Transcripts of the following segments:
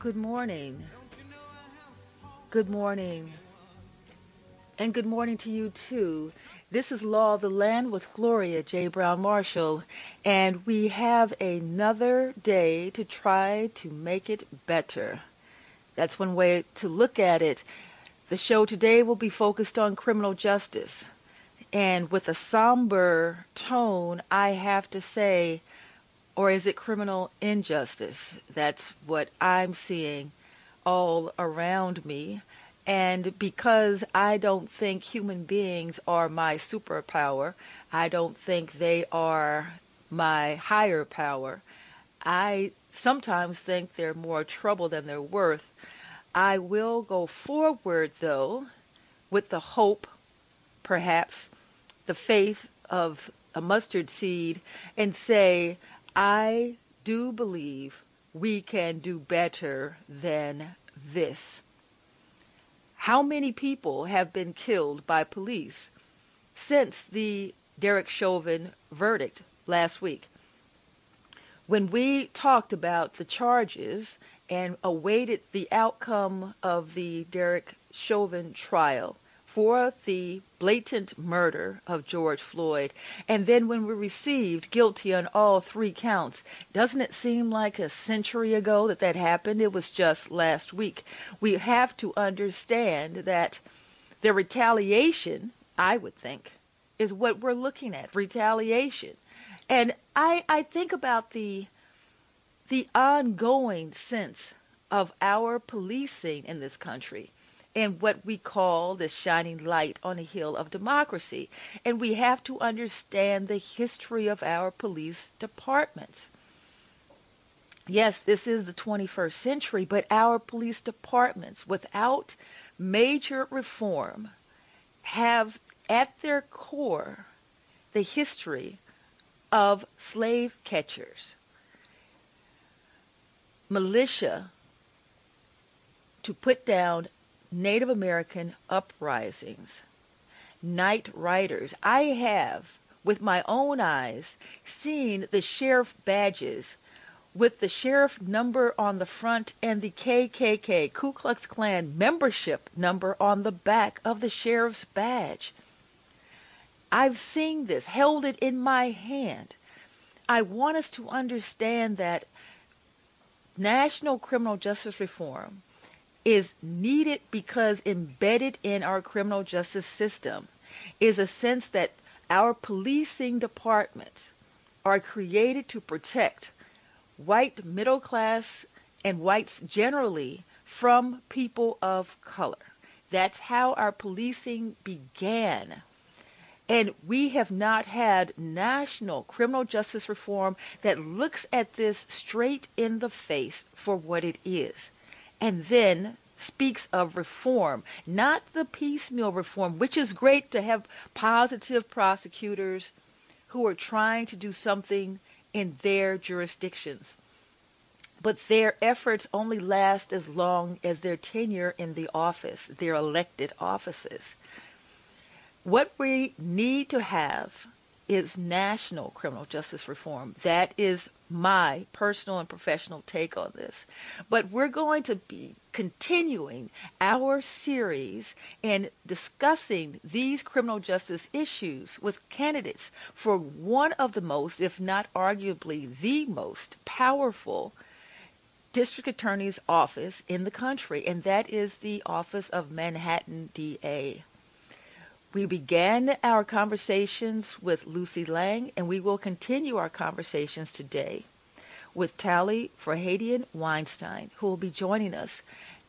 Good morning. Good morning. And good morning to you too. This is Law of the Land with Gloria J. Browne-Marshall, and we have another day to try to make it better. That's one way to look at it. The show today will be focused on criminal justice. And with a somber tone, I have to say, or is it criminal injustice? That's what I'm seeing all around me. And because I don't think human beings are my superpower, I don't think they are my higher power, I sometimes think they're more trouble than they're worth. I will go forward, though, with the hope, perhaps, the faith of a mustard seed, and say, I do believe we can do better than this. How many people have been killed by police since the Derek Chauvin verdict last week? When we talked about the charges and awaited the outcome of the Derek Chauvin trial, for the blatant murder of George Floyd. And then when we received guilty on all three counts, doesn't it seem like a century ago that that happened? It was just last week. We have to understand that the retaliation, I would think, is what we're looking at retaliation. And I, I think about the the ongoing sense of our policing in this country and what we call the shining light on a hill of democracy. And we have to understand the history of our police departments. Yes, this is the 21st century, but our police departments, without major reform, have at their core the history of slave catchers, militia to put down Native American uprisings, night riders. I have, with my own eyes, seen the sheriff badges with the sheriff number on the front and the KKK, Ku Klux Klan membership number on the back of the sheriff's badge. I've seen this, held it in my hand. I want us to understand that national criminal justice reform is needed because embedded in our criminal justice system is a sense that our policing departments are created to protect white middle class and whites generally from people of color. That's how our policing began. And we have not had national criminal justice reform that looks at this straight in the face for what it is and then speaks of reform, not the piecemeal reform, which is great to have positive prosecutors who are trying to do something in their jurisdictions. But their efforts only last as long as their tenure in the office, their elected offices. What we need to have is national criminal justice reform. That is my personal and professional take on this. But we're going to be continuing our series and discussing these criminal justice issues with candidates for one of the most, if not arguably the most powerful district attorney's office in the country, and that is the office of Manhattan DA. We began our conversations with Lucy Lang, and we will continue our conversations today with Tali Farhadian Weinstein, who will be joining us.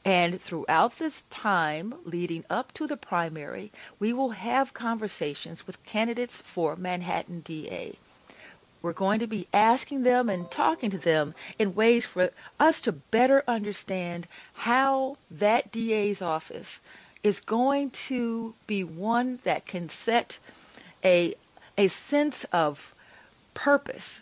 And throughout this time leading up to the primary, we will have conversations with candidates for Manhattan DA. We're going to be asking them and talking to them in ways for us to better understand how that DA's office is going to be one that can set a, a sense of purpose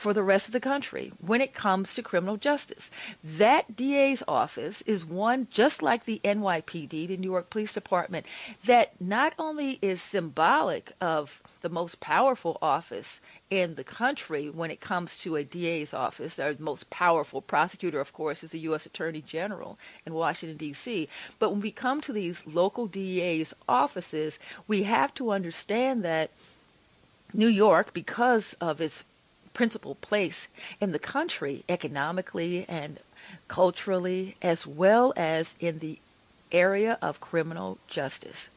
for the rest of the country when it comes to criminal justice. That DA's office is one just like the NYPD, the New York Police Department, that not only is symbolic of the most powerful office in the country when it comes to a DA's office. Our most powerful prosecutor, of course, is the U.S. Attorney General in Washington, D.C. But when we come to these local DA's offices, we have to understand that New York, because of its principal place in the country economically and culturally, as well as in the area of criminal justice.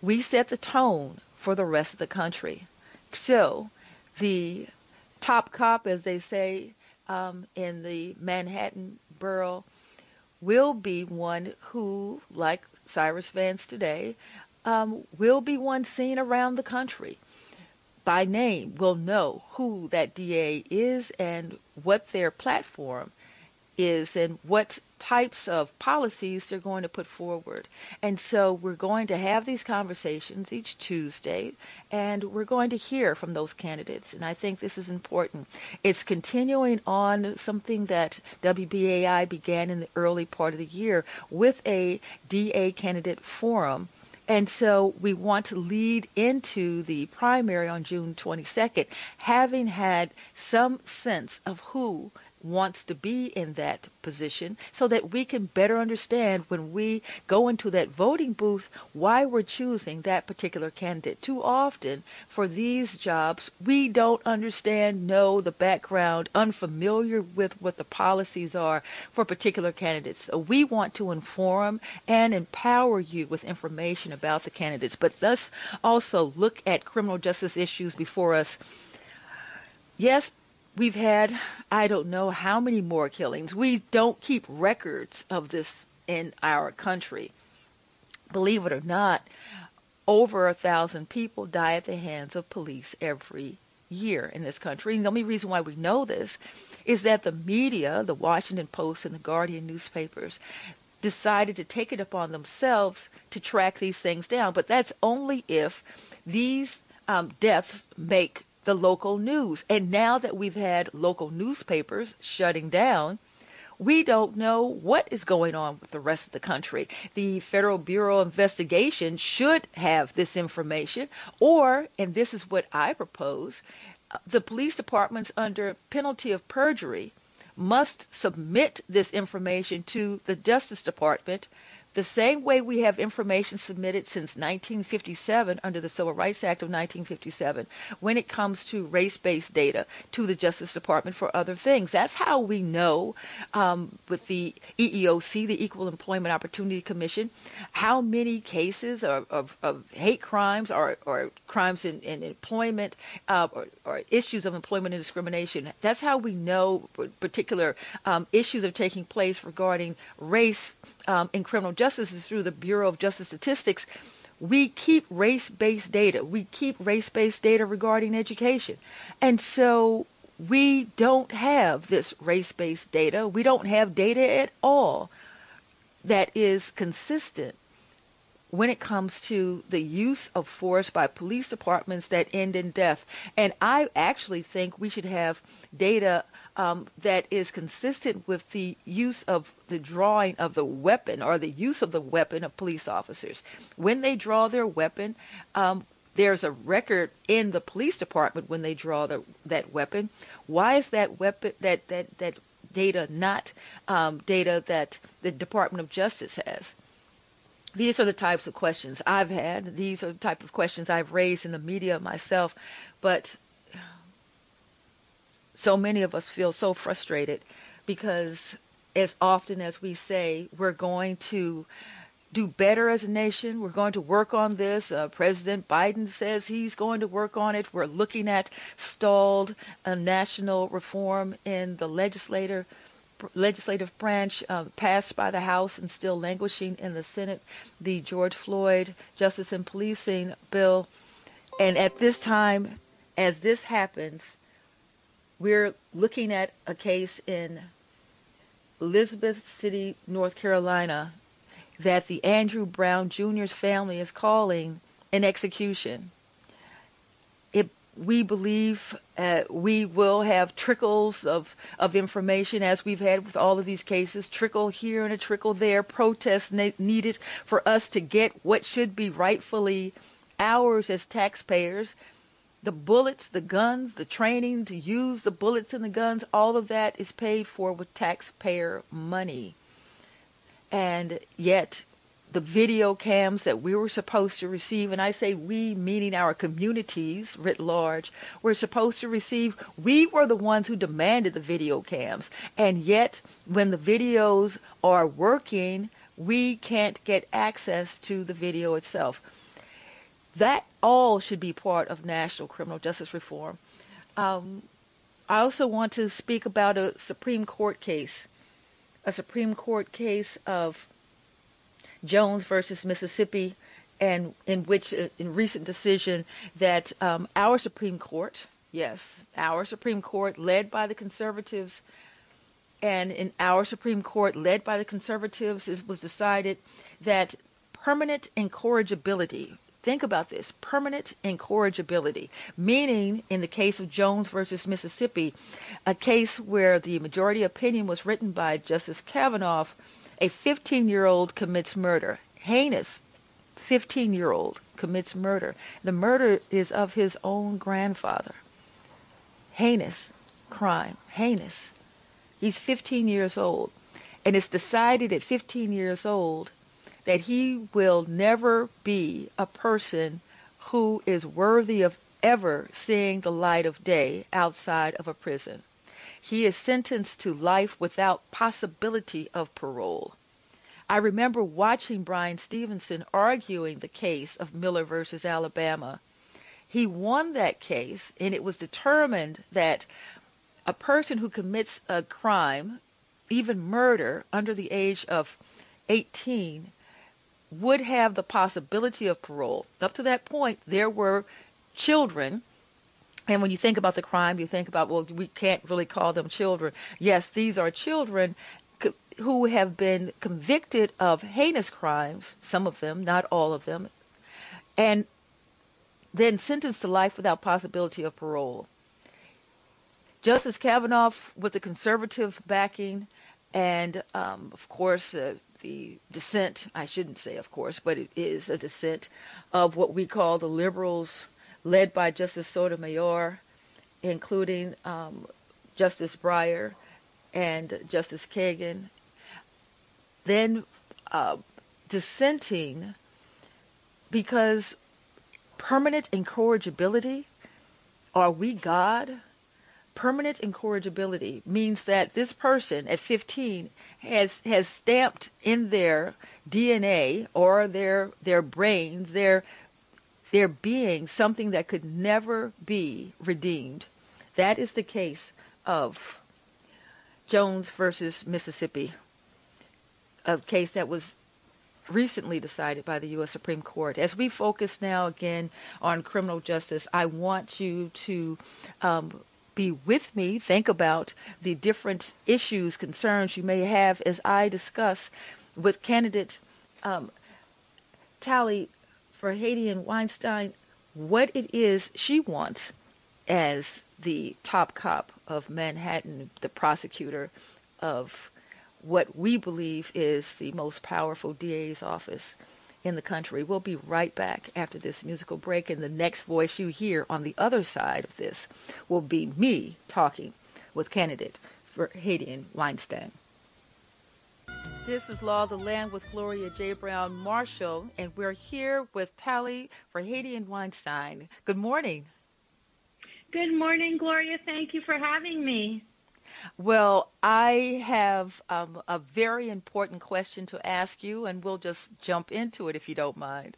We set the tone for the rest of the country. So, the top cop, as they say um, in the Manhattan borough, will be one who, like Cyrus Vance today, um, will be one seen around the country by name will know who that DA is and what their platform is and what types of policies they're going to put forward. And so we're going to have these conversations each Tuesday and we're going to hear from those candidates. And I think this is important. It's continuing on something that WBAI began in the early part of the year with a DA candidate forum and so we want to lead into the primary on June 22nd, having had some sense of who wants to be in that position so that we can better understand when we go into that voting booth why we're choosing that particular candidate. Too often for these jobs, we don't understand, know the background, unfamiliar with what the policies are for particular candidates. So we want to inform and empower you with information about the candidates, but thus also look at criminal justice issues before us. Yes, We've had, I don't know how many more killings. We don't keep records of this in our country. Believe it or not, over a thousand people die at the hands of police every year in this country. And the only reason why we know this is that the media, the Washington Post and the Guardian newspapers, decided to take it upon themselves to track these things down. But that's only if these um, deaths make the local news. And now that we've had local newspapers shutting down, we don't know what is going on with the rest of the country. The Federal Bureau of Investigation should have this information, or, and this is what I propose, the police departments under penalty of perjury must submit this information to the Justice Department the same way we have information submitted since 1957 under the Civil Rights Act of 1957 when it comes to race-based data to the Justice Department for other things. That's how we know um, with the EEOC, the Equal Employment Opportunity Commission, how many cases of, of, of hate crimes or, or crimes in, in employment uh, or, or, issues of employment and discrimination. That's how we know particular um, issues are taking place regarding race um, in criminal justice is through the Bureau of Justice Statistics. We keep race-based data. We keep race-based data regarding education. And so we don't have this race-based data. We don't have data at all that is consistent when it comes to the use of force by police departments that end in death. And I actually think we should have data um, that is consistent with the use of the drawing of the weapon or the use of the weapon of police officers. When they draw their weapon, um, there's a record in the police department when they draw the, that weapon. Why is that weapon that that that data not um, data that the Department of Justice has? These are the types of questions I've had. These are the type of questions I've raised in the media myself. But so many of us feel so frustrated because as often as we say we're going to do better as a nation, we're going to work on this. Uh, President Biden says he's going to work on it. We're looking at stalled uh, national reform in the legislature legislative branch uh, passed by the House and still languishing in the Senate, the George Floyd Justice and Policing bill. And at this time, as this happens, we're looking at a case in Elizabeth City, North Carolina, that the Andrew Brown Jr.'s family is calling an execution. It we believe uh, we will have trickles of, of information as we've had with all of these cases, trickle here and a trickle there, protests ne- needed for us to get what should be rightfully ours as taxpayers. The bullets, the guns, the training to use the bullets and the guns, all of that is paid for with taxpayer money. And yet the video cams that we were supposed to receive, and I say we, meaning our communities writ large, were supposed to receive, we were the ones who demanded the video cams. And yet, when the videos are working, we can't get access to the video itself. That all should be part of national criminal justice reform. Um, I also want to speak about a Supreme Court case, a Supreme Court case of Jones versus Mississippi, and in which, uh, in recent decision, that um, our Supreme Court, yes, our Supreme Court, led by the conservatives, and in our Supreme Court, led by the conservatives, it was decided that permanent incorrigibility. Think about this permanent incorrigibility, meaning in the case of Jones versus Mississippi, a case where the majority opinion was written by Justice Kavanaugh a 15 year old commits murder. Heinous 15 year old commits murder. The murder is of his own grandfather. Heinous crime. Heinous. He's 15 years old. And it's decided at 15 years old that he will never be a person who is worthy of ever seeing the light of day outside of a prison. He is sentenced to life without possibility of parole. I remember watching Bryan Stevenson arguing the case of Miller versus Alabama. He won that case, and it was determined that a person who commits a crime, even murder, under the age of 18 would have the possibility of parole. Up to that point, there were children and when you think about the crime, you think about, well, we can't really call them children. Yes, these are children who have been convicted of heinous crimes, some of them, not all of them, and then sentenced to life without possibility of parole. Justice Kavanaugh, with the conservative backing, and um, of course, uh, the dissent, I shouldn't say of course, but it is a dissent of what we call the liberals led by Justice Sotomayor, including um, Justice Breyer and Justice Kagan, then uh, dissenting because permanent incorrigibility, are we God? Permanent incorrigibility means that this person at 15 has has stamped in their DNA or their their brains, their there being something that could never be redeemed. That is the case of Jones versus Mississippi, a case that was recently decided by the U.S. Supreme Court. As we focus now again on criminal justice, I want you to um, be with me, think about the different issues, concerns you may have as I discuss with candidate um, Tali Farhadian Weinstein what it is she wants as the top cop of Manhattan, the prosecutor of what we believe is the most powerful DA's office in the country. We'll be right back after this musical break, and the next voice you hear on the other side of this will be me talking with candidate Farhadian Weinstein. This is Law of the Land with Gloria J. Browne-Marshall, and we're here with Tali Farhadian Weinstein. Good morning. Good morning, Gloria. Thank you for having me. Well, I have um, a very important question to ask you, and we'll just jump into it if you don't mind.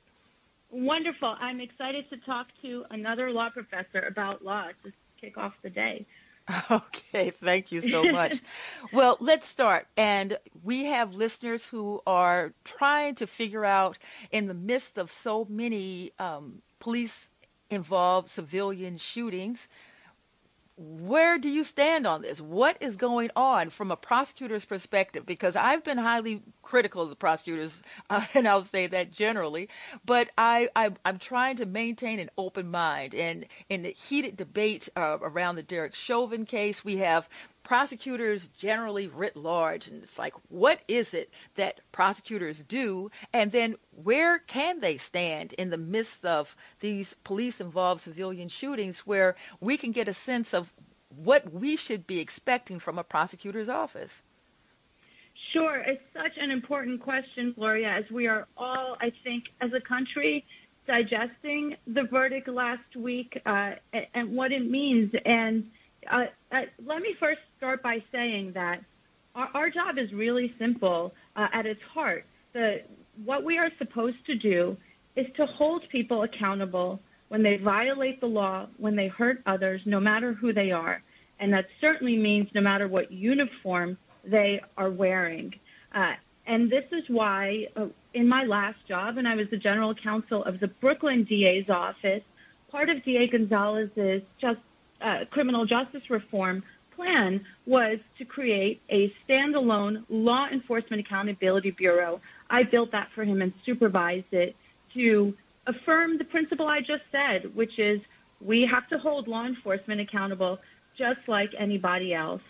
Wonderful. I'm excited to talk to another law professor about law to kick off the day. Okay, thank you so much. well, let's start. And we have listeners who are trying to figure out, in the midst of so many um, police involved civilian shootings, where do you stand on this? What is going on from a prosecutor's perspective? Because I've been highly critical of the prosecutors, uh, and I'll say that generally, but I, I am trying to maintain an open mind. And in the heated debate uh, around the Derek Chauvin case, we have prosecutors generally writ large and it's like what is it that prosecutors do? And then where can they stand in the midst of these police involved civilian shootings where we can get a sense of what we should be expecting from a prosecutor's office? Sure, it's such an important question, Gloria, as we are all, I think, as a country, digesting the verdict last week uh, and what it means. And uh, uh, let me first start by saying that our, our job is really simple uh, at its heart. The, what we are supposed to do is to hold people accountable when they violate the law, when they hurt others, no matter who they are. And that certainly means no matter what uniform they are wearing. Uh, and this is why, uh, in my last job, and I was the general counsel of the Brooklyn DA's office, part of DA Gonzalez's just uh, criminal justice reform plan was to create a standalone law enforcement accountability bureau. I built that for him and supervised it to affirm the principle I just said, which is we have to hold law enforcement accountable just like anybody else.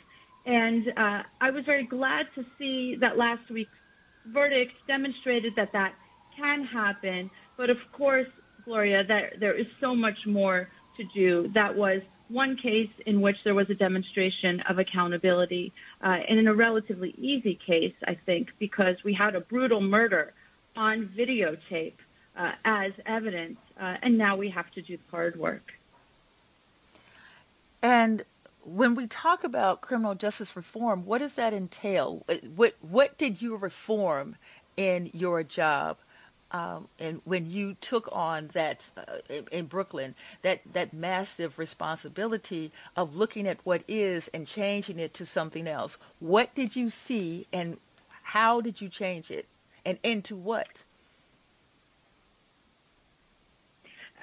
And uh, I was very glad to see that last week's verdict demonstrated that that can happen. But of course, Gloria, that there is so much more to do. That was one case in which there was a demonstration of accountability, uh, and in a relatively easy case, I think, because we had a brutal murder on videotape uh, as evidence, uh, and now we have to do the hard work. And when we talk about criminal justice reform, what does that entail? What what did you reform in your job? Um, and when you took on that uh, in, in Brooklyn, that that massive responsibility of looking at what is and changing it to something else, what did you see, and how did you change it, and into what?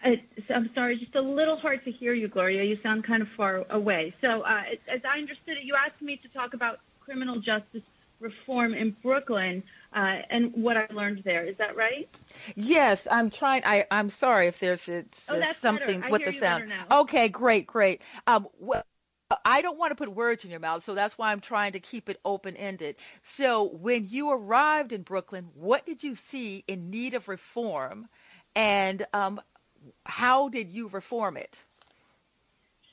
Uh, I'm sorry, just a little hard to hear you, Gloria. You sound kind of far away. So, uh, as I understood it, you asked me to talk about criminal justice reform in Brooklyn uh, and what I learned there. Is that right? Yes, I'm trying. I I'm sorry if there's it's, oh, something with the sound. Okay, great, great. Um, well, I don't want to put words in your mouth, so that's why I'm trying to keep it open ended. So, when you arrived in Brooklyn, what did you see in need of reform, and um, how did you reform it?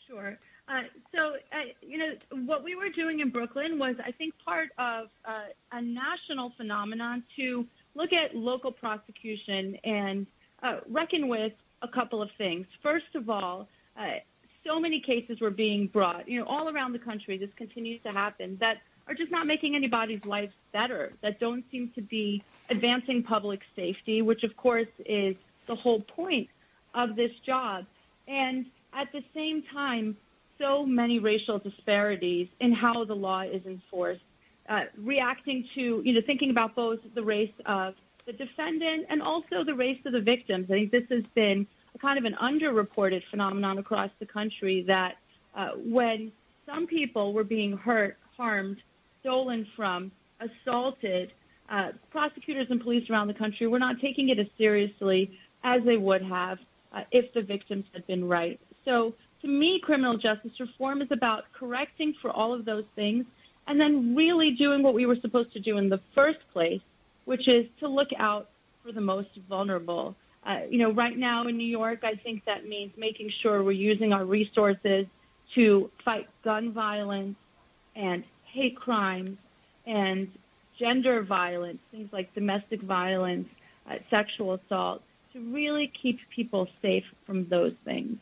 Sure. Uh, so, uh, you know, what we were doing in Brooklyn was, I think, part of uh, a national phenomenon to look at local prosecution and uh, reckon with a couple of things. First of all, uh, so many cases were being brought, you know, all around the country. This continues to happen that are just not making anybody's lives better. That don't seem to be advancing public safety, which of course is the whole point of this job. And at the same time, so many racial disparities in how the law is enforced, uh, reacting to, you know, thinking about both the race of the defendant and also the race of the victims. I think this has been a kind of an underreported phenomenon across the country that uh, when some people were being hurt, harmed, stolen from, assaulted, uh, prosecutors and police around the country were not taking it as seriously as they would have uh, if the victims had been right. So to me, criminal justice reform is about correcting for all of those things and then really doing what we were supposed to do in the first place, which is to look out for the most vulnerable. Uh, you know, right now in New York, I think that means making sure we're using our resources to fight gun violence and hate crimes and gender violence, things like domestic violence, uh, sexual assault, to really keep people safe from those things.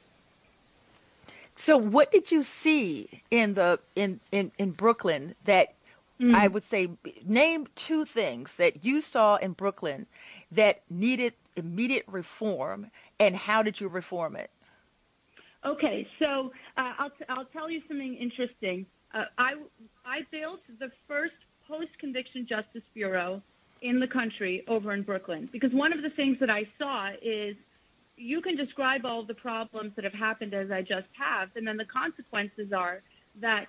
So what did you see in the in in, in Brooklyn that mm. I would say name two things that you saw in Brooklyn that needed immediate reform and how did you reform it? Okay, so uh, I'll, t- I'll tell you something interesting. Uh, I, I built the first post conviction justice bureau in the country over in Brooklyn because one of the things that I saw is you can describe all the problems that have happened as I just have, and then the consequences are that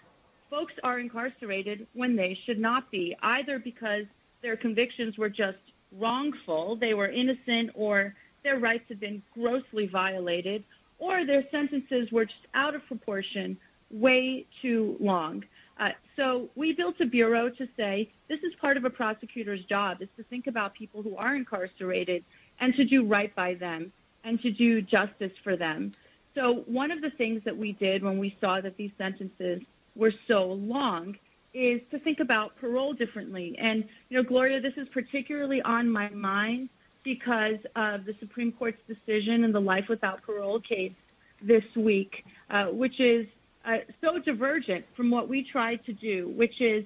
folks are incarcerated when they should not be, either because their convictions were just wrongful, they were innocent, or their rights have been grossly violated, or their sentences were just out of proportion, way too long. Uh, so we built a bureau to say this is part of a prosecutor's job is to think about people who are incarcerated and to do right by them and to do justice for them. So one of the things that we did when we saw that these sentences were so long is to think about parole differently. And, you know, Gloria, this is particularly on my mind because of the Supreme Court's decision in the life without parole case this week, uh, which is uh, so divergent from what we tried to do, which is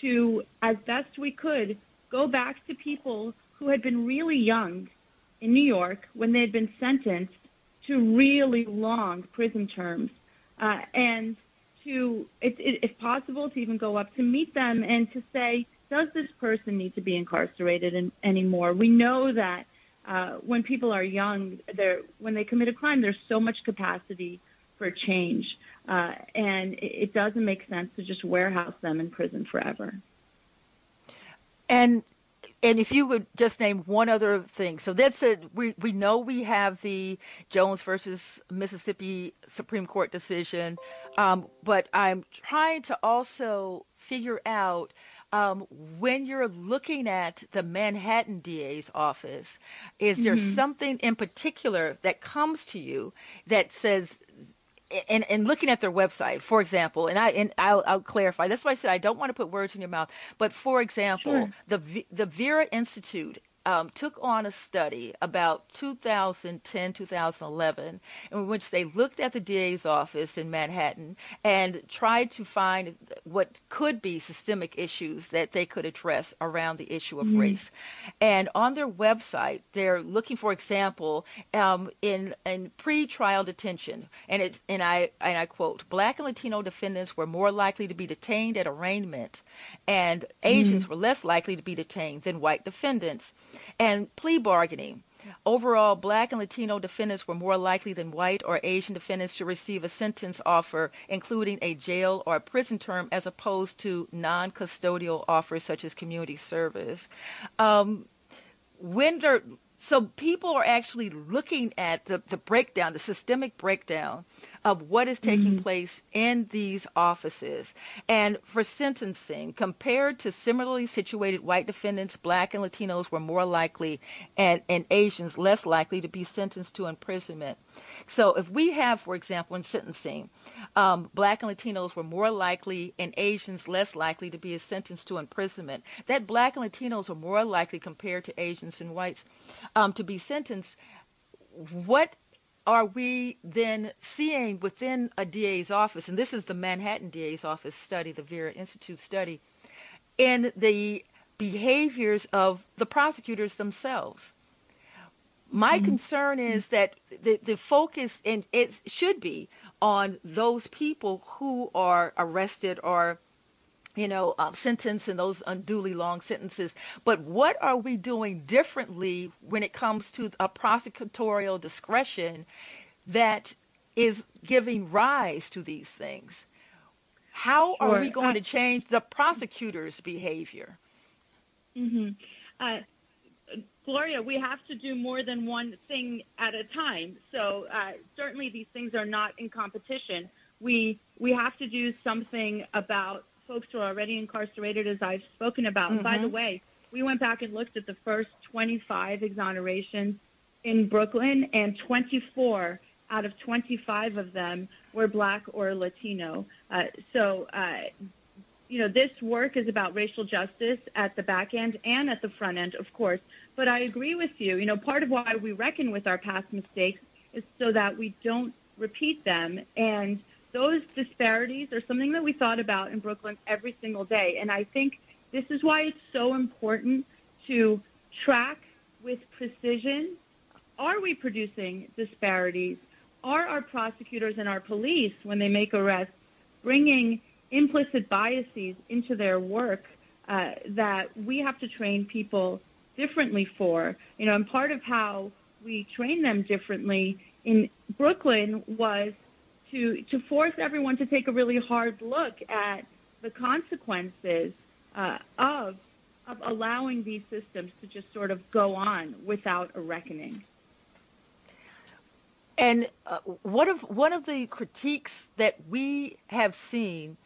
to, as best we could, go back to people who had been really young in New York when they had been sentenced to really long prison terms, uh, and to, it, it, if possible, to even go up to meet them and to say, does this person need to be incarcerated in, anymore? We know that uh, when people are young, they're, when they commit a crime, there's so much capacity for change, uh, and it, it doesn't make sense to just warehouse them in prison forever. And and if you would just name one other thing, so that's it. We we know we have the Jones versus Mississippi Supreme Court decision, um, but I'm trying to also figure out um, when you're looking at the Manhattan DA's office, is there mm-hmm. something in particular that comes to you that says and, and looking at their website, for example, and I and I'll, I'll, clarify. That's why I said I don't want to put words in your mouth. But for example, sure. the the Vera Institute um, took on a study about 2010, 2011, in which they looked at the DA's office in Manhattan and tried to find what could be systemic issues that they could address around the issue of mm-hmm. race. And on their website, they're looking, for example, um, in in pre-trial detention, and it's and I and I quote: Black and Latino defendants were more likely to be detained at arraignment, and Asians mm-hmm. were less likely to be detained than white defendants. And plea bargaining. Overall, black and Latino defendants were more likely than white or Asian defendants to receive a sentence offer, including a jail or a prison term, as opposed to non custodial offers such as community service. Um, when so people are actually looking at the, the breakdown, the systemic breakdown of what is taking mm-hmm. place in these offices. And for sentencing, compared to similarly situated white defendants, black and Latinos were more likely and, and Asians less likely to be sentenced to imprisonment. So if we have, for example, in sentencing, um, black and Latinos were more likely and Asians less likely to be sentenced to imprisonment, that black and Latinos are more likely compared to Asians and whites um, to be sentenced, what are we then seeing within a DA's office, and this is the Manhattan DA's office study, the Vera Institute study, in the behaviors of the prosecutors themselves? My mm-hmm. concern is that the, the focus, and it should be, on those people who are arrested or you know, um, sentence and those unduly long sentences. But what are we doing differently when it comes to a prosecutorial discretion that is giving rise to these things? How sure. are we going uh, to change the prosecutor's behavior? Mm-hmm. Uh, Gloria, we have to do more than one thing at a time. So uh, certainly these things are not in competition. We we have to do something about folks who are already incarcerated, as I've spoken about. Mm-hmm. By the mm-hmm. way, we went back and looked at the first 25 exonerations in Brooklyn, and 24 out of 25 of them were black or Latino. Uh, so, uh, you know, this work is about racial justice at the back end and at the front end, of course. But I agree with you. You know, part of why we reckon with our past mistakes is so that we don't repeat them. And those disparities are something that we thought about in Brooklyn every single day. And I think this is why it's so important to track with precision are we producing disparities? Are our prosecutors and our police, when they make arrests, bringing implicit biases into their work uh, that we have to train people differently for? You know, and part of how we train them differently in Brooklyn was to to force everyone to take a really hard look at the consequences uh, of of allowing these systems to just sort of go on without a reckoning. And uh, one of one of the critiques that we have seen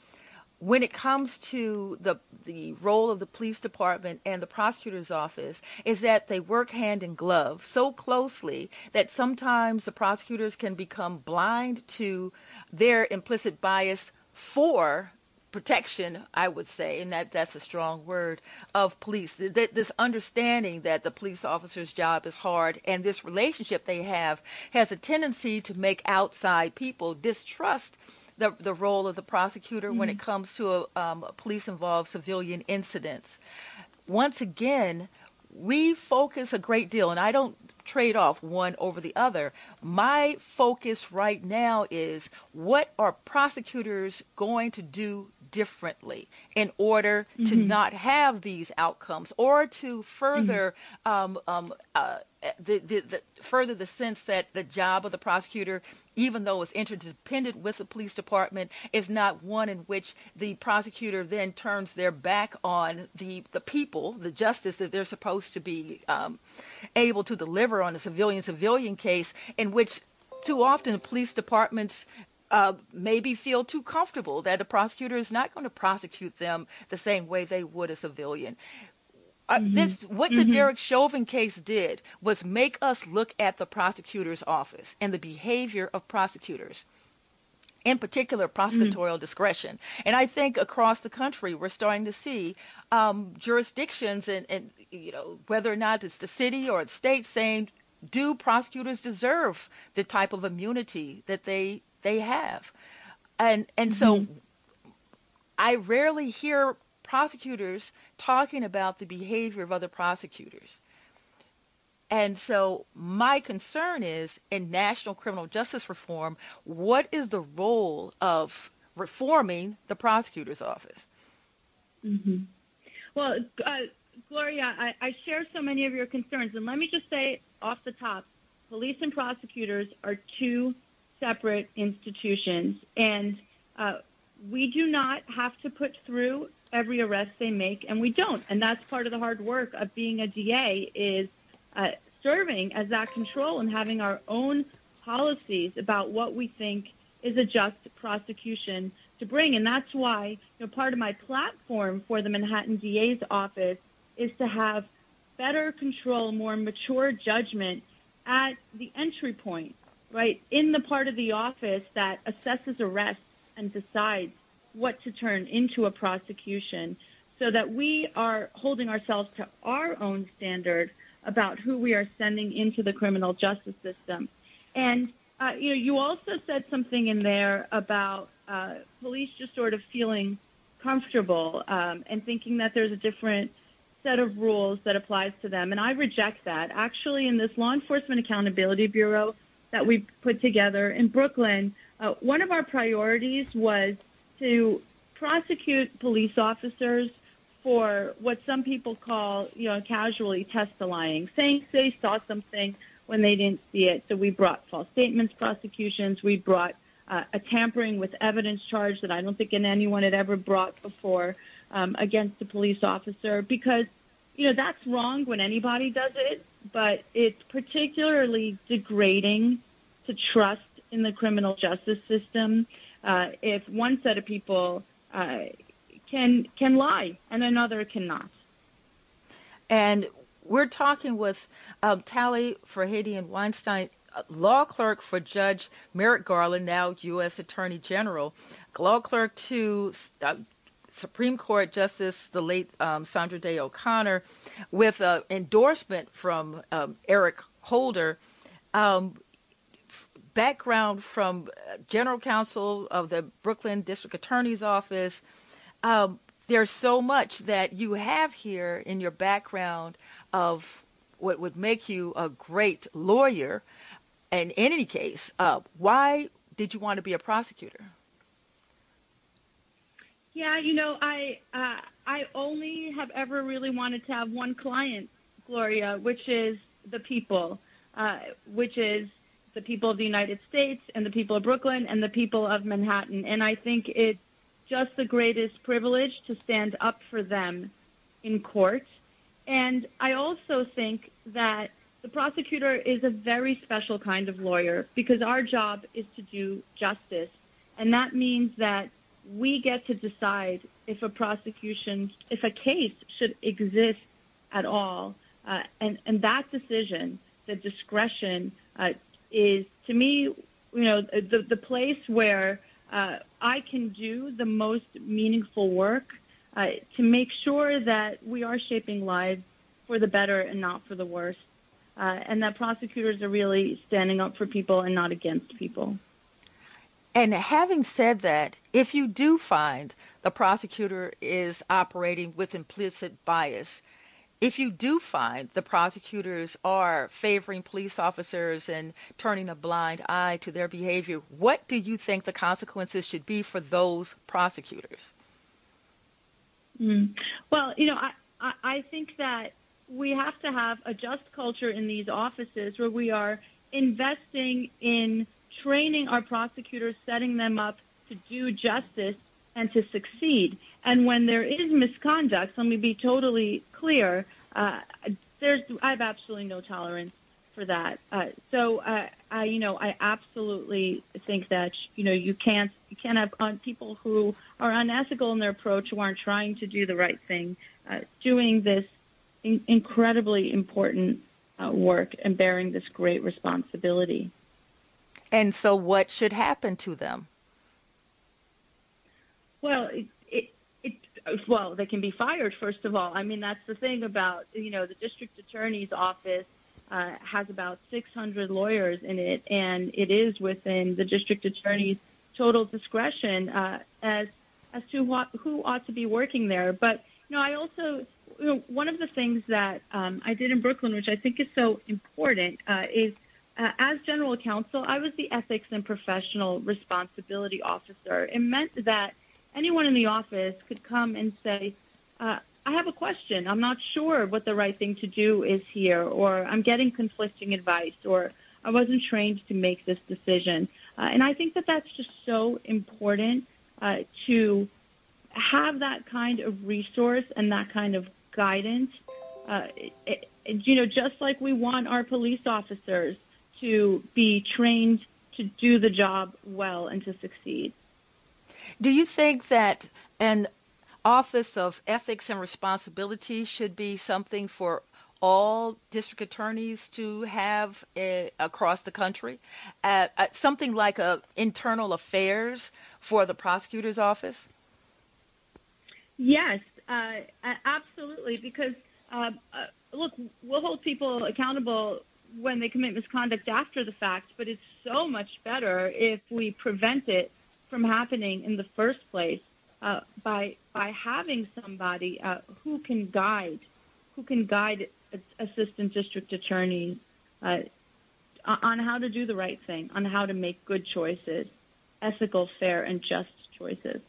when it comes to the the role of the police department and the prosecutor's office is that they work hand in glove so closely that sometimes the prosecutors can become blind to their implicit bias for protection, I would say, and that that's a strong word of police. This understanding that the police officer's job is hard and this relationship they have has a tendency to make outside people distrust the, the role of the prosecutor mm-hmm. when it mm-hmm. comes to a, um, police involved civilian incidents. Once again, we focus a great deal, and I don't trade off one over the other. My focus right now is what are prosecutors going to do differently in order mm-hmm. to not have these outcomes or to further mm-hmm. um, um, uh, the, the, the, further the sense that the job of the prosecutor, even though it's interdependent with the police department, is not one in which the prosecutor then turns their back on the the people, the justice that they're supposed to be um, able to deliver on a civilian civilian case, in which too often police departments uh, maybe feel too comfortable that a prosecutor is not going to prosecute them the same way they would a civilian. Uh, mm-hmm. This what mm-hmm. the Derek Chauvin case did was make us look at the prosecutor's office and the behavior of prosecutors in particular prosecutorial mm-hmm. discretion. And I think across the country, we're starting to see um, jurisdictions and, and, you know, whether or not it's the city or the state saying, do prosecutors deserve the type of immunity that they they have. And and mm-hmm. so I rarely hear prosecutors talking about the behavior of other prosecutors. And so my concern is in national criminal justice reform, what is the role of reforming the prosecutor's office? Mm-hmm. Well, uh, Gloria, I, I share so many of your concerns. And let me just say off the top, police and prosecutors are two separate institutions, and uh, we do not have to put through every arrest they make, and we don't. And that's part of the hard work of being a DA is uh, serving as that control and having our own policies about what we think is a just prosecution to bring. And that's why you know, part of my platform for the Manhattan DA's office is to have better control, more mature judgment at the entry point right, in the part of the office that assesses arrests and decides what to turn into a prosecution so that we are holding ourselves to our own standard about who we are sending into the criminal justice system. And, uh, you know, you also said something in there about uh, police just sort of feeling comfortable um, and thinking that there's a different set of rules that applies to them. And I reject that. Actually, in this Law Enforcement Accountability Bureau, that we put together in Brooklyn, uh, one of our priorities was to prosecute police officers for what some people call, you know, casually testilying, saying they saw something when they didn't see it. So we brought false statements prosecutions. We brought uh, a tampering with evidence charge that I don't think anyone had ever brought before um, against a police officer because, you know, that's wrong when anybody does it but it's particularly degrading to trust in the criminal justice system uh, if one set of people uh, can can lie and another cannot. And we're talking with um, Tali Farhadian Weinstein, law clerk for Judge Merrick Garland, now U.S. Attorney General, law clerk to uh, Supreme Court Justice, the late um, Sandra Day O'Connor, with an endorsement from um, Eric Holder. Um, background from uh, General Counsel of the Brooklyn District Attorney's Office. Um, there's so much that you have here in your background of what would make you a great lawyer. And in any case, uh, why did you want to be a prosecutor? Yeah, you know, I uh, I only have ever really wanted to have one client, Gloria, which is the people. uh, which is the people of the United States and the people of Brooklyn and the people of Manhattan. And I think it's just the greatest privilege to stand up for them in court. And I also think that the prosecutor is a very special kind of lawyer because our job is to do justice. And that means that we get to decide if a prosecution, if a case should exist at all. Uh, and, and that decision, the discretion, uh, is to me, you know, the, the place where uh, I can do the most meaningful work uh, to make sure that we are shaping lives for the better and not for the worse. Uh, and that prosecutors are really standing up for people and not against people. And having said that, if you do find the prosecutor is operating with implicit bias, if you do find the prosecutors are favoring police officers and turning a blind eye to their behavior, what do you think the consequences should be for those prosecutors? Mm. Well, you know, I, I, I think that we have to have a just culture in these offices where we are investing in training our prosecutors, setting them up to do justice and to succeed. And when there is misconduct, let me be totally clear, uh, there's I have absolutely no tolerance for that. Uh, so uh, I, you know, I absolutely think that you know you can't you can't have uh, people who are unethical in their approach, who aren't trying to do the right thing, uh, doing this in- incredibly important uh, work and bearing this great responsibility. And so, what should happen to them? Well, it, it, it, well, they can be fired. First of all, I mean that's the thing about you know the district attorney's office uh, has about 600 lawyers in it, and it is within the district attorney's total discretion uh, as as to what, who ought to be working there. But you know, I also you know, one of the things that um, I did in Brooklyn, which I think is so important, uh, is uh, as general counsel, I was the ethics and professional responsibility officer. It meant that anyone in the office could come and say, uh, I have a question. I'm not sure what the right thing to do is here, or I'm getting conflicting advice, or I wasn't trained to make this decision. Uh, and I think that that's just so important uh, to have that kind of resource and that kind of guidance. Uh, it, you know, just like we want our police officers to be trained to do the job well and to succeed. Do you think that an office of ethics and responsibility should be something for all district attorneys to have uh, across the country? Uh, uh, something like a internal affairs for the prosecutor's office? Yes, uh, absolutely. Because uh, uh, look, we'll hold people accountable when they commit misconduct after the fact, but it's so much better if we prevent it from happening in the first place uh, by by having somebody uh, who can guide, who can guide assistant district attorneys uh, on how to do the right thing, on how to make good choices, ethical, fair, and just choices.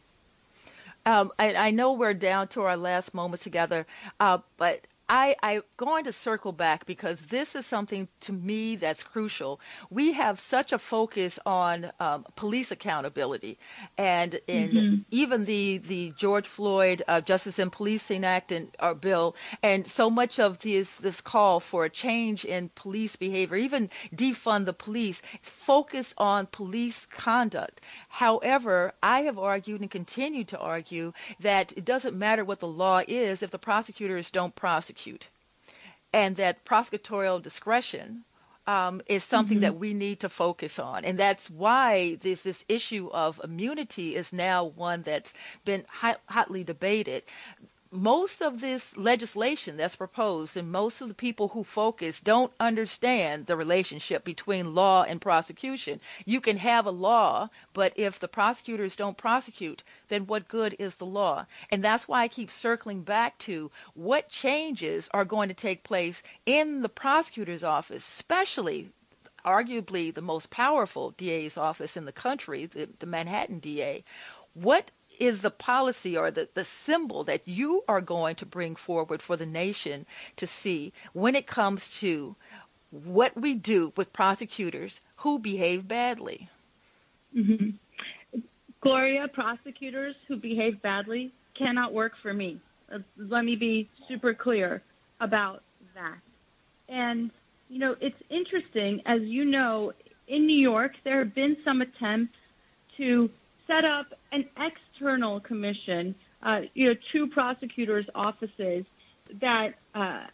Um, I, I, know we're down to our last moment together, uh, but I, I'm going to circle back because this is something to me that's crucial. We have such a focus on um, police accountability, and in mm-hmm. even the the George Floyd uh, Justice and Policing Act and our bill, and so much of this this call for a change in police behavior, even defund the police, focus on police conduct. However, I have argued and continue to argue that it doesn't matter what the law is if the prosecutors don't prosecute prosecute, and that prosecutorial discretion um, is something mm-hmm. that we need to focus on, and that's why this this issue of immunity is now one that's been hot, hotly debated most of this legislation that's proposed and most of the people who focus don't understand the relationship between law and prosecution. You can have a law, but if the prosecutors don't prosecute, then what good is the law? And that's why I keep circling back to what changes are going to take place in the prosecutor's office, especially arguably the most powerful DA's office in the country, the, the Manhattan DA. What is the policy or the, the symbol that you are going to bring forward for the nation to see when it comes to what we do with prosecutors who behave badly. Mm-hmm. Gloria, prosecutors who behave badly cannot work for me. Uh, let me be super clear about that. And, you know, it's interesting, as you know, in New York, there have been some attempts to set up an external commission, uh, you know, two prosecutors' offices that uh,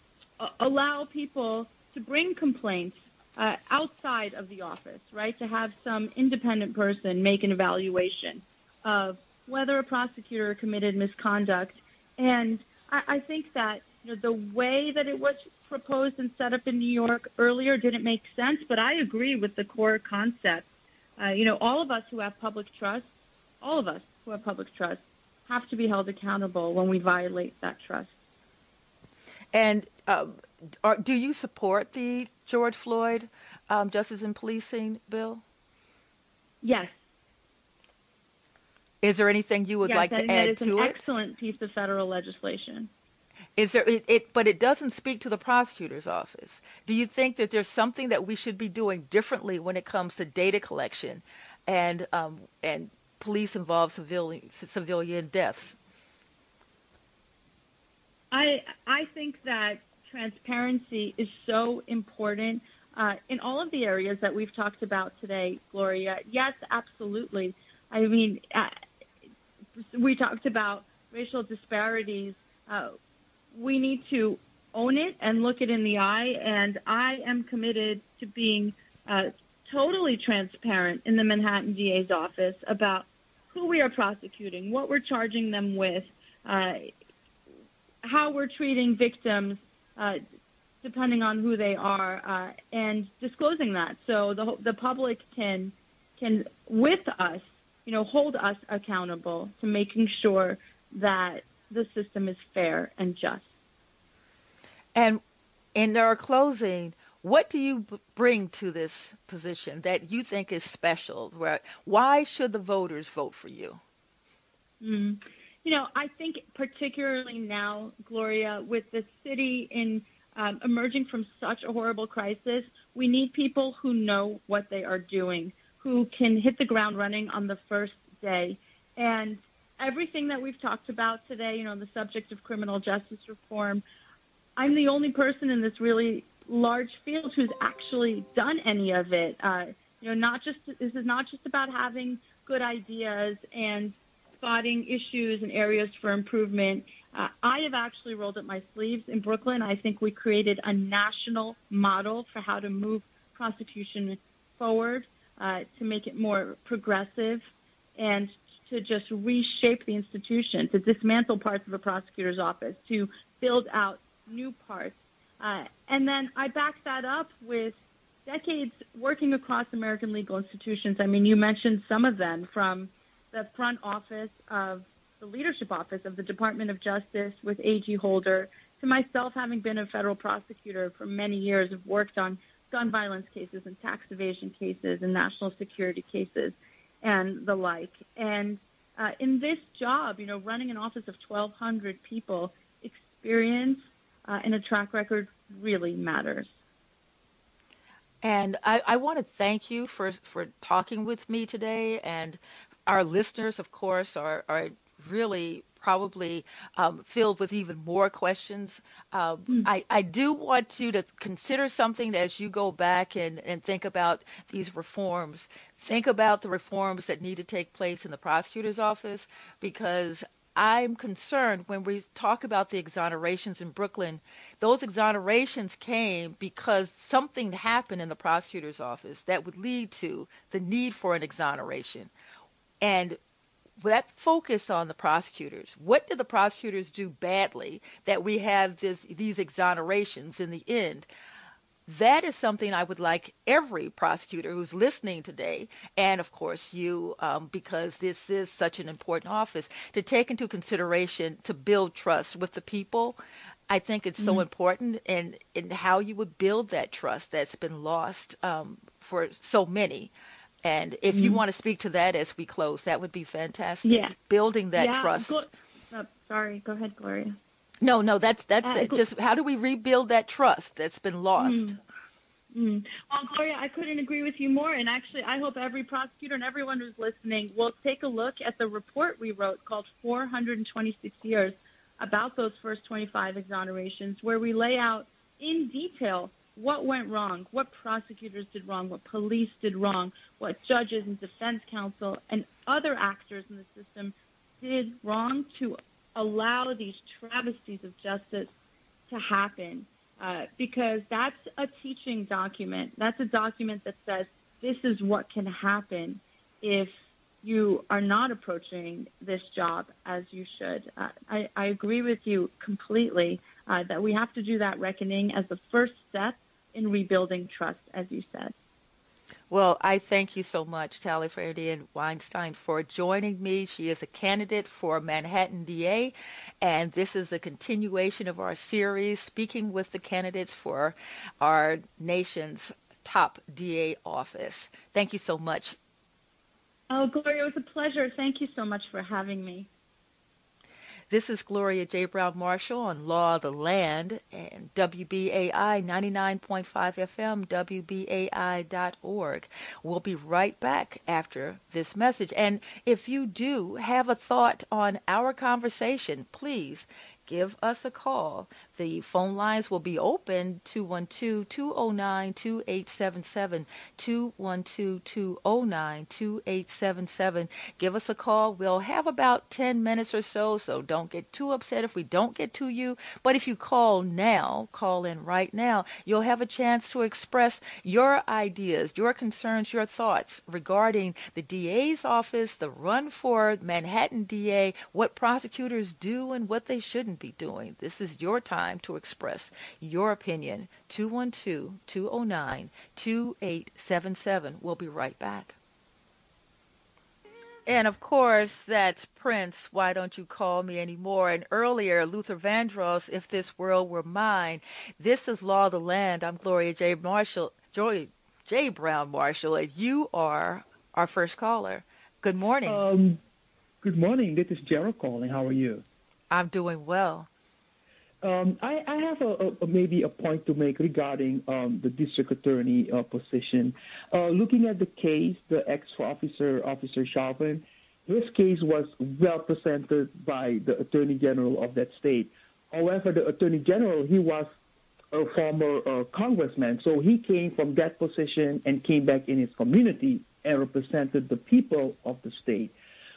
allow people to bring complaints uh, outside of the office, right? To have some independent person make an evaluation of whether a prosecutor committed misconduct. And I, I think that you know, the way that it was proposed and set up in New York earlier didn't make sense, but I agree with the core concept. Uh, you know, all of us who have public trust, all of us who have public trust, have to be held accountable when we violate that trust. And um, are, do you support the George Floyd um, Justice in Policing bill? Yes. Is there anything you would yes, like to add to it? It's an excellent piece of federal legislation. Is there it, it, but it doesn't speak to the prosecutor's office. Do you think that there's something that we should be doing differently when it comes to data collection and um, and police involved civilian civilian deaths? I I think that transparency is so important uh, in all of the areas that we've talked about today, Gloria. Yes, absolutely. I mean, uh, we talked about racial disparities. Uh, we need to own it and look it in the eye. And I am committed to being uh, totally transparent in the Manhattan DA's office about who we are prosecuting, what we're charging them with, uh, how we're treating victims, uh, depending on who they are, uh, and disclosing that so the the public can can with us, you know, hold us accountable to making sure that the system is fair and just. And in our closing, what do you bring to this position that you think is special? Why should the voters vote for you? Mm. You know, I think particularly now, Gloria, with the city in um, emerging from such a horrible crisis, we need people who know what they are doing, who can hit the ground running on the first day. And everything that we've talked about today, you know, the subject of criminal justice reform, I'm the only person in this really large field who's actually done any of it. Uh, you know, not just this is not just about having good ideas and spotting issues and areas for improvement. Uh, I have actually rolled up my sleeves in Brooklyn. I think we created a national model for how to move prosecution forward uh, to make it more progressive and to just reshape the institution, to dismantle parts of a prosecutor's office, to build out new parts. Uh, and then I back that up with decades working across American legal institutions. I mean, you mentioned some of them from the front office of the leadership office of the Department of Justice with A.G. Holder, to myself having been a federal prosecutor for many years, have worked on gun violence cases and tax evasion cases and national security cases and the like. And uh, in this job, you know, running an office of 1,200 people, experience uh, and a track record really matters. And I, I, want to thank you for for talking with me today and our listeners, of course, are, are really probably um, filled with even more questions. Mm. I, I, do want you to consider something as you go back and, and think about these reforms. Think about the reforms that need to take place in the prosecutor's office because I'm concerned when we talk about the exonerations in Brooklyn. Those exonerations came because something happened in the prosecutor's office that would lead to the need for an exoneration. And that focus on the prosecutors. What did the prosecutors do badly that we have this, these exonerations in the end? That is something I would like every prosecutor who's listening today, and of course you, um, because this is such an important office, to take into consideration to build trust with the people. I think it's so mm-hmm. important, and in how you would build that trust that's been lost um, for so many. And if mm-hmm. you want to speak to that as we close, that would be fantastic. Yeah. Building that yeah, trust. Go, oh, sorry, go ahead, Gloria. No, no, that's that's uh, it. Just how do we rebuild that trust that's been lost? Mm. Mm. Well, Gloria, I couldn't agree with you more. And actually, I hope every prosecutor and everyone who's listening will take a look at the report we wrote called 426 Years about those first 25 exonerations, where we lay out in detail what went wrong, what prosecutors did wrong, what police did wrong, what judges and defense counsel and other actors in the system did wrong to allow these travesties of justice to happen. Uh, because that's a teaching document. That's a document that says this is what can happen if you are not approaching this job as you should. Uh, I, I, agree with you completely uh, that we have to do that reckoning as the first step in rebuilding trust, as you said. Well, I thank you so much, Tali Farhadian Weinstein, for joining me. She is a candidate for Manhattan DA, and this is a continuation of our series, speaking with the candidates for our nation's top DA office. Thank you so much. Oh, Gloria, it was a pleasure. Thank you so much for having me. This is Gloria J. Browne-Marshall on Law of the Land and WBAI 99.5 FM, WBAI.org. We'll be right back after this message. And if you do have a thought on our conversation, please give us a call. The phone lines will be open 212-209-2877, 212-209-2877. Give us a call. We'll have about 10 minutes or so, so don't get too upset if we don't get to you. But if you call now, call in right now, you'll have a chance to express your ideas, your concerns, your thoughts regarding the DA's office, the run for Manhattan DA, what prosecutors do and what they shouldn't be doing. This is your time to express your opinion. 212 209 2877. We'll be right back. And of course, that's Prince, Why Don't You Call Me Anymore? And earlier, Luther Vandross, If This World Were Mine. This is Law of the Land. I'm Gloria J. Marshall, Joy J. Browne-Marshall, and you are our first caller. Good morning. Um, good morning. This is Gerald calling. How are you? I'm doing well. Um, I, I, have a, a, maybe a point to make regarding um, the district attorney uh, position. Uh, looking at the case, the ex-officer, Officer Chauvin, his case was well presented by the Attorney General of that state. However, the Attorney General, he was a former uh, congressman, so he came from that position and came back in his community and represented the people of the state.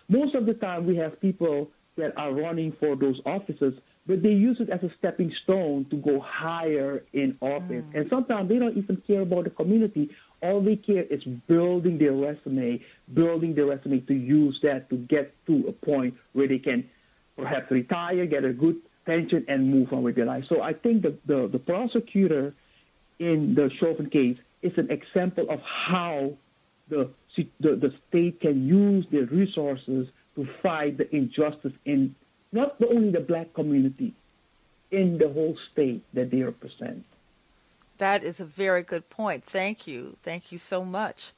Most of the time, we have people that are running for those offices, but they use it as a stepping stone to go higher in office. Mm. And sometimes they don't even care about the community. All they care is building their resume, building their resume to use that to get to a point where they can perhaps retire, get a good pension, and move on with their life. So I think the, the, the prosecutor in the Chauvin case is an example of how the, the, the state can use their resources to fight the injustice in not only the black community, in the whole state that they represent. That is a very good point. Thank you. Thank you so much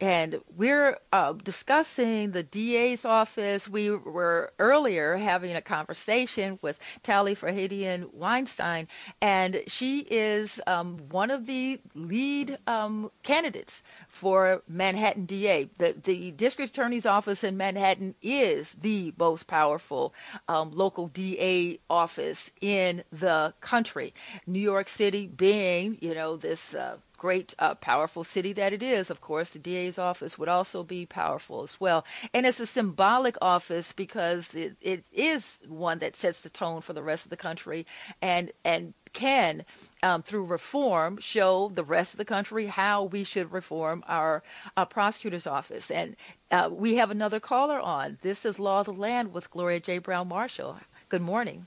and we're uh, discussing the DA's office. We were earlier having a conversation with Tali Farhadian Weinstein, and she is um, one of the lead um, candidates for Manhattan DA. The, the district attorney's office in Manhattan is the most powerful um, local DA office in the country. New York City being, you know, this uh, great, uh, powerful city that it is, of course, the DA's office would also be powerful as well. And it's a symbolic office because it, it is one that sets the tone for the rest of the country and, and can, um, through reform, show the rest of the country how we should reform our, our prosecutor's office. And uh, we have another caller on. This is Law of the Land with Gloria J. Browne-Marshall. Good morning.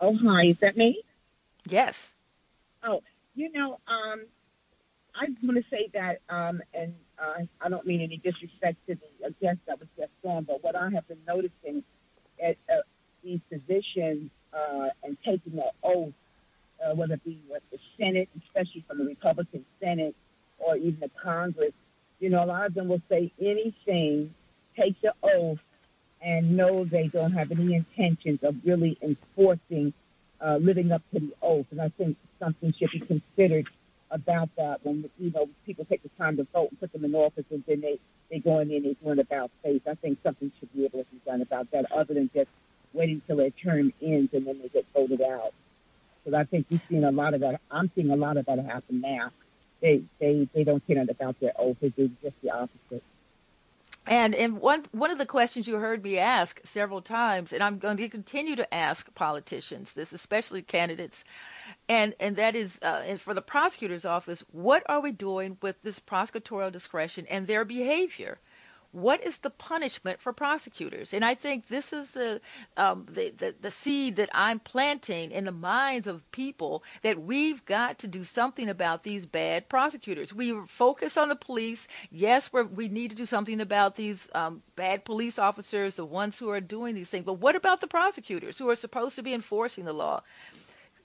Oh, hi. Is that me? Yes. Oh, you know, um, I want to say that, um, and uh, I don't mean any disrespect to the guest that was just on, but what I have been noticing at uh, these positions uh, and taking the oath, uh, whether it be with the Senate, especially from the Republican Senate, or even the Congress, you know, a lot of them will say anything, take the oath, and know they don't have any intentions of really enforcing, uh, living up to the oath. And I think something should be considered about that when you know people take the time to vote and put them in office, and then they they go in and they doing about face. I think something should be able to be done about that, other than just waiting till their term ends and then they get voted out. Because I think we've seen a lot of that. I'm seeing a lot of that happen now. They they they don't care about their oath. They do just the opposite. And and one one of the questions you heard me ask several times, and I'm going to continue to ask politicians this, especially candidates, and and that is, uh, and for the prosecutor's office, what are we doing with this prosecutorial discretion and their behavior? What is the punishment for prosecutors? And I think this is the, um, the, the, the seed that I'm planting in the minds of people that we've got to do something about these bad prosecutors. We focus on the police. Yes, we we need to do something about these um, bad police officers, the ones who are doing these things. But what about the prosecutors who are supposed to be enforcing the law?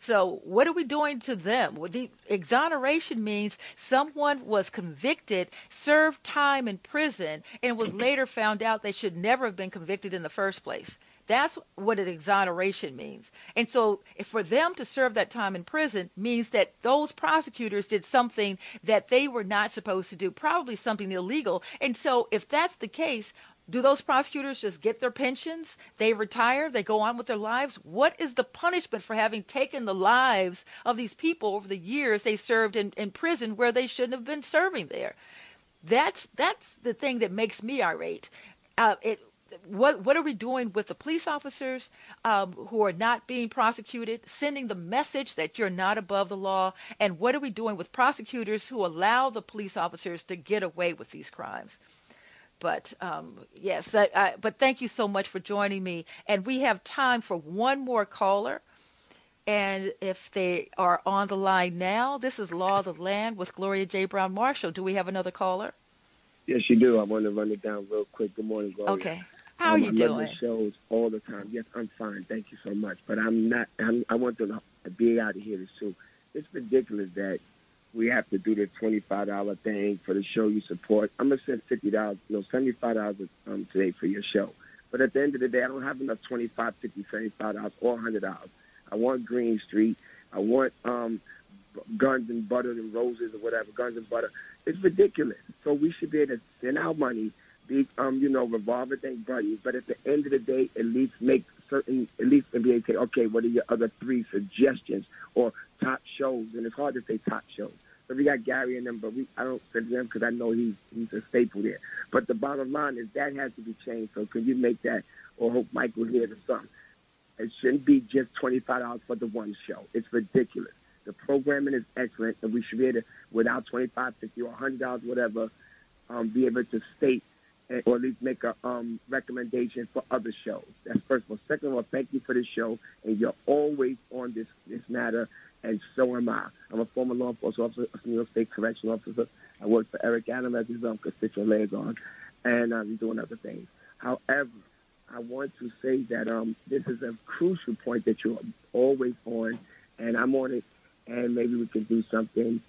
So, what are we doing to them? Well, the exoneration means someone was convicted, served time in prison, and was later found out they should never have been convicted in the first place. That's what an exoneration means. And so, for them to serve that time in prison means that those prosecutors did something that they were not supposed to do, probably something illegal. And so, if that's the case, do those prosecutors just get their pensions? They retire, they go on with their lives? What is the punishment for having taken the lives of these people over the years they served in, in prison where they shouldn't have been serving there? That's that's the thing that makes me irate. Uh, it, what what are we doing with the police officers um, who are not being prosecuted, sending the message that you're not above the law, and what are we doing with prosecutors who allow the police officers to get away with these crimes? But um, yes, I, I, but thank you so much for joining me. And we have time for one more caller. And if they are on the line now, this is Law of the Land with Gloria J. Browne-Marshall. Do we have another caller? Yes, you do. I want to run it down real quick. Good morning, Gloria. Okay. How um, are you I doing? love the shows all the time. Yes, I'm fine. Thank you so much. But I'm not. I'm, I want to be out of here too. It's ridiculous that we have to do the twenty-five dollar thing for the show you support. I'm gonna send fifty dollars, you know, seventy-five dollars um, today for your show. But at the end of the day, I don't have enough twenty-five, fifty, seventy-five dollars or hundred dollars. I want Green Street. I want um, guns and butter and roses or whatever, guns and butter. It's ridiculous. So we should be able to send our money, be um, you know, revolver thing buddies. But at the end of the day, at least make certain, at least to say, okay, what are your other three suggestions or top shows? And it's hard to say top shows so we got Gary and them, but we I don't say them because I know he's he's a staple there. But the bottom line is that has to be changed. So can you make that, or hope Michael hears or something? It shouldn't be just twenty five dollars for the one show. It's ridiculous. The programming is excellent, and we should be able to, without twenty five, fifty, or hundred dollars, whatever, um, be able to state or at least make a um, recommendation for other shows. That's first of all. Second of all, thank you for this show, and you're always on this this matter and so am I. I'm a former law enforcement officer, a New York State correctional officer. I work for Eric Adams as his um, constituent liaison, and I'm doing other things. However, I want to say that um, this is a crucial point that you're always on, and I'm on it, and maybe we can do something.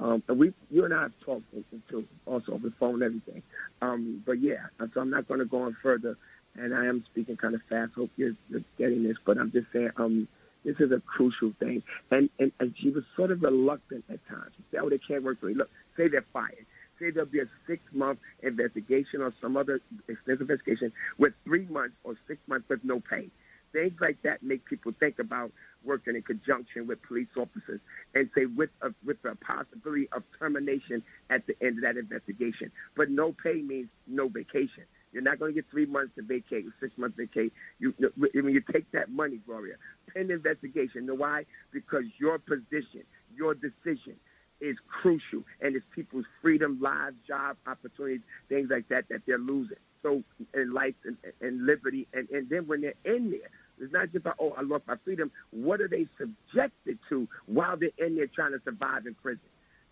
Um, and we, you and I have talked too, also over the phone and everything. Um, but yeah, so I'm not going to go on further, and I am speaking kind of fast. Hope you're, you're getting this, but I'm just saying, um, this is a crucial thing. And, and, and she was sort of reluctant at times. She said, oh, they can't work for me. Look, say they're fired. Say there'll be a six-month investigation or some other extensive investigation with three months or six months with no pay. Things like that make people think about working in conjunction with police officers and say with a, with the possibility of termination at the end of that investigation. But no pay means no vacation. You're not going to get three months to vacate six months to vacate. You, when you take that money, Gloria, pen investigation. Know why? Because your position, your decision is crucial, and it's people's freedom, lives, job opportunities, things like that that they're losing. So in life and, and liberty, and, and then when they're in there, it's not just about, oh, I lost my freedom. What are they subjected to while they're in there trying to survive in prison?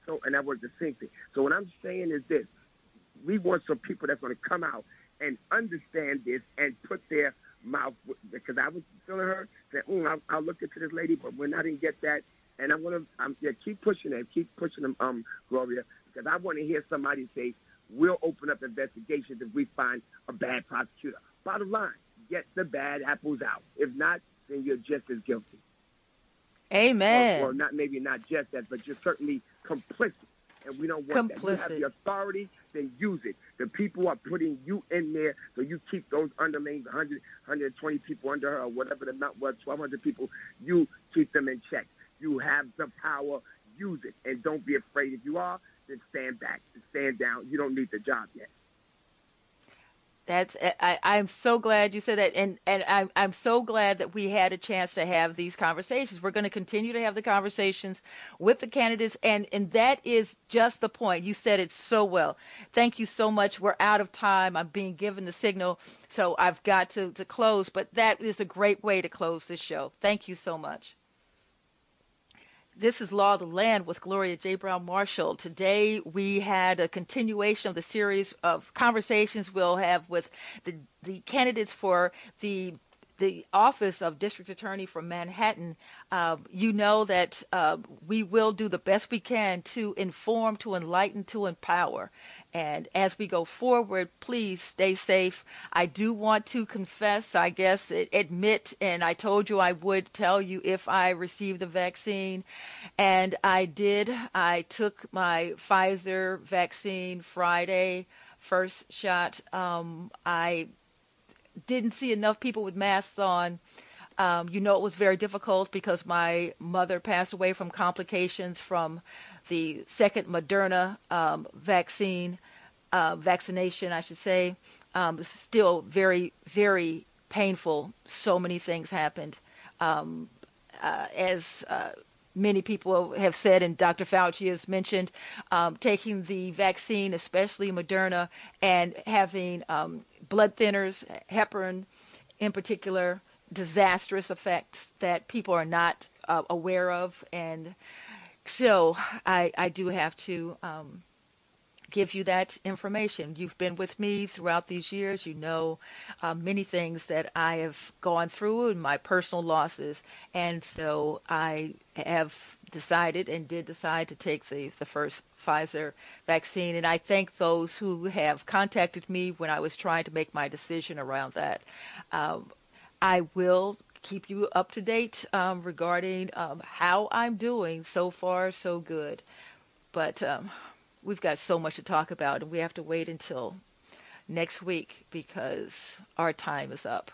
So, and that was the same thing. So what I'm saying is this. We want some people that's going to come out and understand this and put their mouth because I was feeling her that mm, I'll, I'll look into this lady, but when I didn't get that, and I'm gonna I'm, yeah, keep pushing it, keep pushing them, um, Gloria, because I want to hear somebody say, we'll open up investigations if we find a bad prosecutor. Bottom line, get the bad apples out. If not, then you're just as guilty. Amen. Or, or not maybe not just that, but you're certainly complicit, and we don't want that. You have the authority, then use it. The people are putting you in there, so you keep those underlings, 100, 120 people under her, or whatever the amount was, 1,200 people. You keep them in check. You have the power. Use it, and don't be afraid. If you are, then stand back, stand down. You don't need the job yet. That's eh, I, I'm so glad you said that, and and I'm I'm so glad that we had a chance to have these conversations. We're going to continue to have the conversations with the candidates, and and that is just the point. You said it so well. Thank you so much. We're out of time. I'm being given the signal, so I've got to to close. But that is a great way to close this show. Thank you so much. This is Law of the Land with Gloria J. Browne-Marshall. Today we had a continuation of the series of conversations we'll have with the, the candidates for the the office of district attorney for Manhattan, uh, you know that uh, we will do the best we can to inform, to enlighten, to empower. And as we go forward, please stay safe. I do want to confess, I guess, admit, and I told you I would tell you if I received the vaccine. And I did. I took my Pfizer vaccine Friday, first shot. Um, I didn't see enough people with masks on. Um, you know, it was very difficult because my mother passed away from complications from the second Moderna um, vaccine, uh, vaccination, I should say. Um, still very, very painful. So many things happened. Um, uh, as uh, many people have said, and Dr. Fauci has mentioned, um, taking the vaccine, especially Moderna, and having um, blood thinners, heparin in particular, disastrous effects that people are not uh, aware of. And so I, I do have to um, give you that information. You've been with me throughout these years. You know uh, many things that I have gone through and my personal losses. And so I have decided and did decide to take the, the first Pfizer vaccine. And I thank those who have contacted me when I was trying to make my decision around that. Um, I will keep you up to date um, regarding um, how I'm doing. So far, so good. But um, we've got so much to talk about, and we have to wait until next week because our time is up.